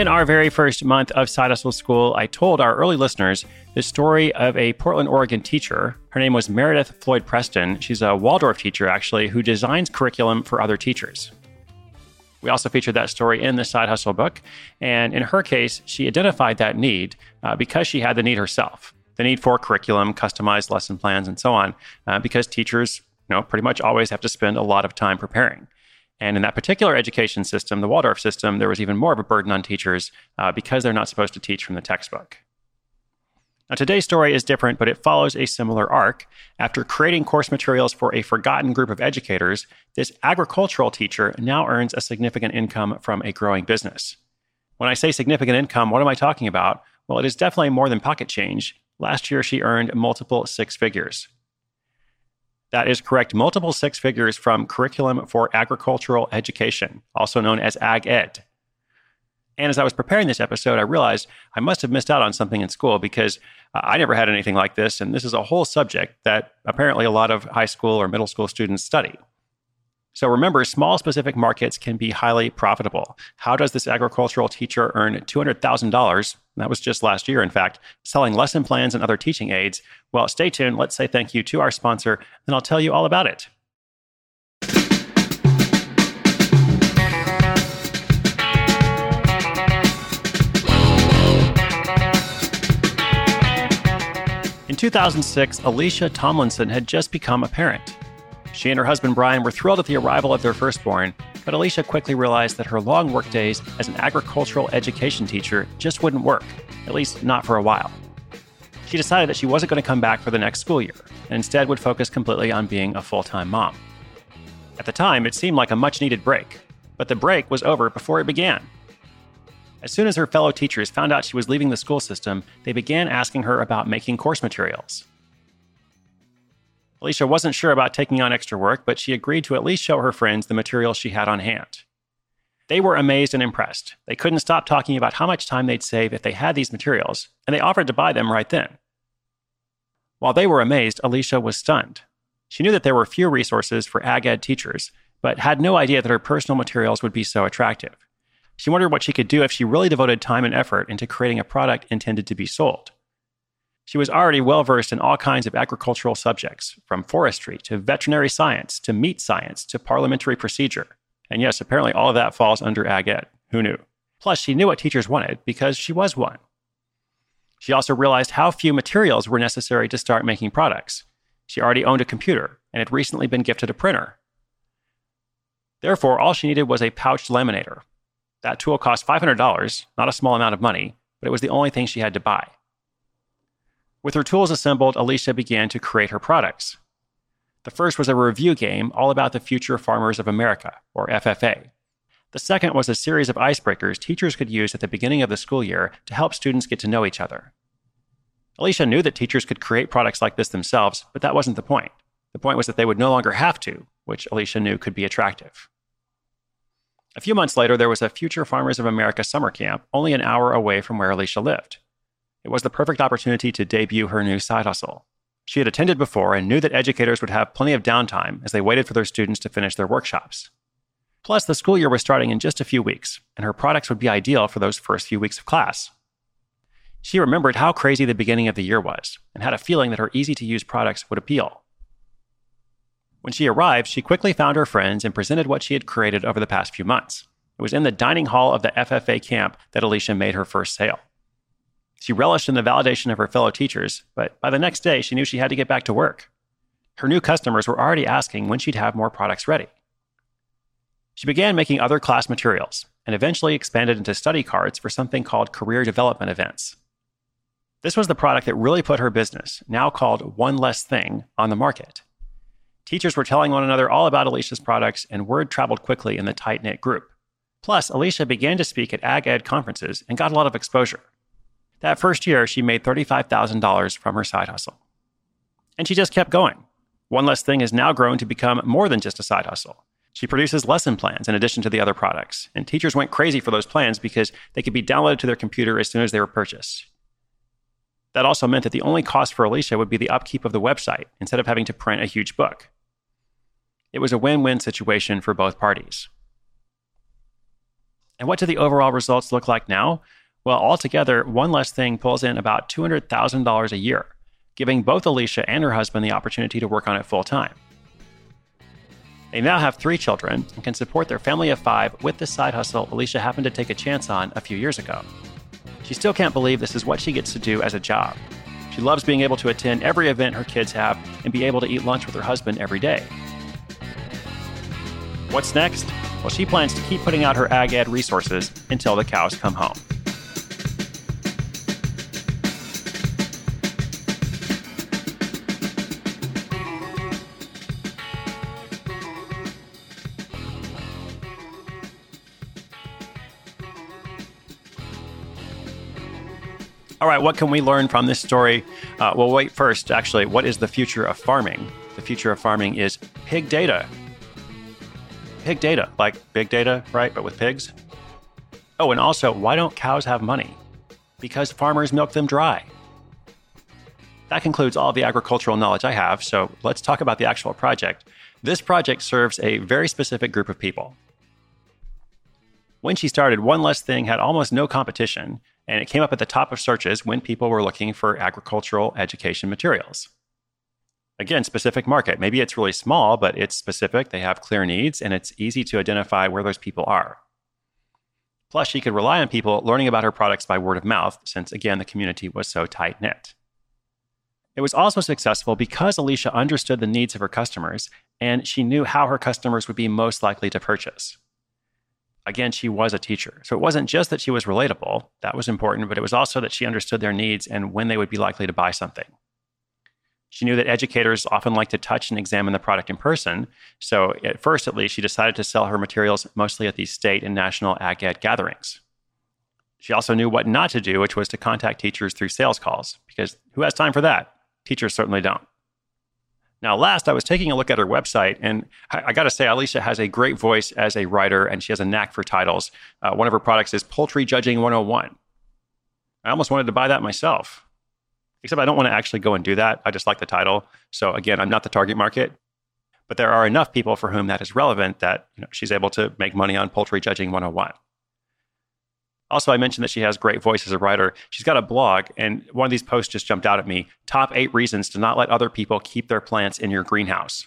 In our very first month of Side Hustle School, I told our early listeners the story of a Portland, Oregon teacher. Her name was Meredith Floyd Preston. She's a Waldorf teacher, actually, who designs curriculum for other teachers. We also featured that story in the Side Hustle book. And in her case, she identified that need uh, because she had the need herself the need for curriculum, customized lesson plans, and so on, uh, because teachers you know, pretty much always have to spend a lot of time preparing. And in that particular education system, the Waldorf system, there was even more of a burden on teachers uh, because they're not supposed to teach from the textbook. Now, today's story is different, but it follows a similar arc. After creating course materials for a forgotten group of educators, this agricultural teacher now earns a significant income from a growing business. When I say significant income, what am I talking about? Well, it is definitely more than pocket change. Last year, she earned multiple six figures. That is correct. Multiple six figures from Curriculum for Agricultural Education, also known as Ag Ed. And as I was preparing this episode, I realized I must have missed out on something in school because uh, I never had anything like this. And this is a whole subject that apparently a lot of high school or middle school students study. So remember, small specific markets can be highly profitable. How does this agricultural teacher earn $200,000? That was just last year, in fact, selling lesson plans and other teaching aids. Well, stay tuned. Let's say thank you to our sponsor, and I'll tell you all about it. In 2006, Alicia Tomlinson had just become a parent. She and her husband Brian were thrilled at the arrival of their firstborn, but Alicia quickly realized that her long workdays as an agricultural education teacher just wouldn't work, at least not for a while. She decided that she wasn't going to come back for the next school year, and instead would focus completely on being a full time mom. At the time, it seemed like a much needed break, but the break was over before it began. As soon as her fellow teachers found out she was leaving the school system, they began asking her about making course materials. Alicia wasn't sure about taking on extra work, but she agreed to at least show her friends the material she had on hand. They were amazed and impressed. They couldn't stop talking about how much time they'd save if they had these materials, and they offered to buy them right then. While they were amazed, Alicia was stunned. She knew that there were few resources for ag ed teachers, but had no idea that her personal materials would be so attractive. She wondered what she could do if she really devoted time and effort into creating a product intended to be sold. She was already well versed in all kinds of agricultural subjects, from forestry to veterinary science to meat science to parliamentary procedure. And yes, apparently all of that falls under Ag Ed. Who knew? Plus, she knew what teachers wanted because she was one. She also realized how few materials were necessary to start making products. She already owned a computer and had recently been gifted a printer. Therefore, all she needed was a pouched laminator. That tool cost $500, not a small amount of money, but it was the only thing she had to buy. With her tools assembled, Alicia began to create her products. The first was a review game all about the future farmers of America, or FFA. The second was a series of icebreakers teachers could use at the beginning of the school year to help students get to know each other. Alicia knew that teachers could create products like this themselves, but that wasn't the point. The point was that they would no longer have to, which Alicia knew could be attractive. A few months later, there was a Future Farmers of America summer camp only an hour away from where Alicia lived. It was the perfect opportunity to debut her new side hustle. She had attended before and knew that educators would have plenty of downtime as they waited for their students to finish their workshops. Plus, the school year was starting in just a few weeks, and her products would be ideal for those first few weeks of class. She remembered how crazy the beginning of the year was and had a feeling that her easy to use products would appeal. When she arrived, she quickly found her friends and presented what she had created over the past few months. It was in the dining hall of the FFA camp that Alicia made her first sale. She relished in the validation of her fellow teachers, but by the next day, she knew she had to get back to work. Her new customers were already asking when she'd have more products ready. She began making other class materials and eventually expanded into study cards for something called career development events. This was the product that really put her business, now called One Less Thing, on the market. Teachers were telling one another all about Alicia's products, and word traveled quickly in the tight knit group. Plus, Alicia began to speak at Ag Ed conferences and got a lot of exposure. That first year, she made $35,000 from her side hustle. And she just kept going. One Less Thing has now grown to become more than just a side hustle. She produces lesson plans in addition to the other products, and teachers went crazy for those plans because they could be downloaded to their computer as soon as they were purchased. That also meant that the only cost for Alicia would be the upkeep of the website instead of having to print a huge book. It was a win win situation for both parties. And what do the overall results look like now? Well, altogether, One Less Thing pulls in about $200,000 a year, giving both Alicia and her husband the opportunity to work on it full time. They now have three children and can support their family of five with the side hustle Alicia happened to take a chance on a few years ago. She still can't believe this is what she gets to do as a job. She loves being able to attend every event her kids have and be able to eat lunch with her husband every day. What's next? Well, she plans to keep putting out her ag ed resources until the cows come home. All right, what can we learn from this story? Uh, well, wait first, actually, what is the future of farming? The future of farming is pig data. Pig data, like big data, right? But with pigs. Oh, and also, why don't cows have money? Because farmers milk them dry. That concludes all the agricultural knowledge I have, so let's talk about the actual project. This project serves a very specific group of people. When she started, One Less Thing had almost no competition, and it came up at the top of searches when people were looking for agricultural education materials. Again, specific market. Maybe it's really small, but it's specific. They have clear needs, and it's easy to identify where those people are. Plus, she could rely on people learning about her products by word of mouth, since again, the community was so tight knit. It was also successful because Alicia understood the needs of her customers and she knew how her customers would be most likely to purchase again, she was a teacher. So it wasn't just that she was relatable, that was important, but it was also that she understood their needs and when they would be likely to buy something. She knew that educators often like to touch and examine the product in person. So, at first, at least, she decided to sell her materials mostly at these state and national ag ed gatherings. She also knew what not to do, which was to contact teachers through sales calls, because who has time for that? Teachers certainly don't. Now, last, I was taking a look at her website, and I, I got to say, Alicia has a great voice as a writer, and she has a knack for titles. Uh, one of her products is Poultry Judging 101. I almost wanted to buy that myself, except I don't want to actually go and do that. I just like the title. So, again, I'm not the target market, but there are enough people for whom that is relevant that you know, she's able to make money on Poultry Judging 101. Also, I mentioned that she has great voice as a writer. She's got a blog, and one of these posts just jumped out at me top eight reasons to not let other people keep their plants in your greenhouse.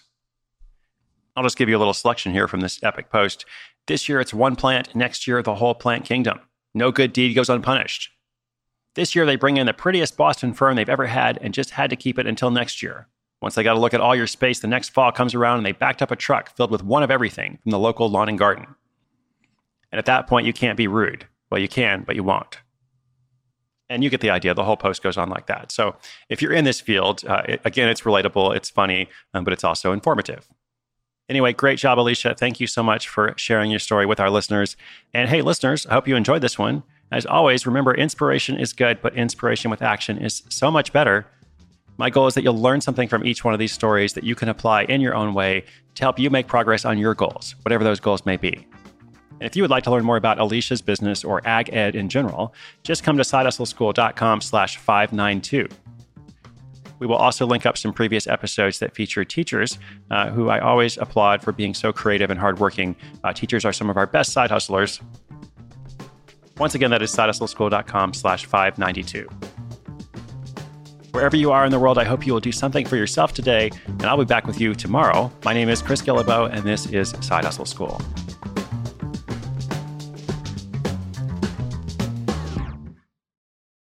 I'll just give you a little selection here from this epic post. This year it's one plant, next year the whole plant kingdom. No good deed goes unpunished. This year they bring in the prettiest Boston fern they've ever had and just had to keep it until next year. Once they got a look at all your space, the next fall comes around and they backed up a truck filled with one of everything from the local lawn and garden. And at that point, you can't be rude. Well, you can, but you won't. And you get the idea. The whole post goes on like that. So if you're in this field, uh, it, again, it's relatable, it's funny, um, but it's also informative. Anyway, great job, Alicia. Thank you so much for sharing your story with our listeners. And hey, listeners, I hope you enjoyed this one. As always, remember inspiration is good, but inspiration with action is so much better. My goal is that you'll learn something from each one of these stories that you can apply in your own way to help you make progress on your goals, whatever those goals may be. And if you would like to learn more about Alicia's business or ag ed in general, just come to sidehustleschool.com slash 592. We will also link up some previous episodes that feature teachers uh, who I always applaud for being so creative and hardworking. Uh, teachers are some of our best side hustlers. Once again, that is sidehustleschool.com slash 592. Wherever you are in the world, I hope you will do something for yourself today, and I'll be back with you tomorrow. My name is Chris Guillebeau, and this is Side Hustle School.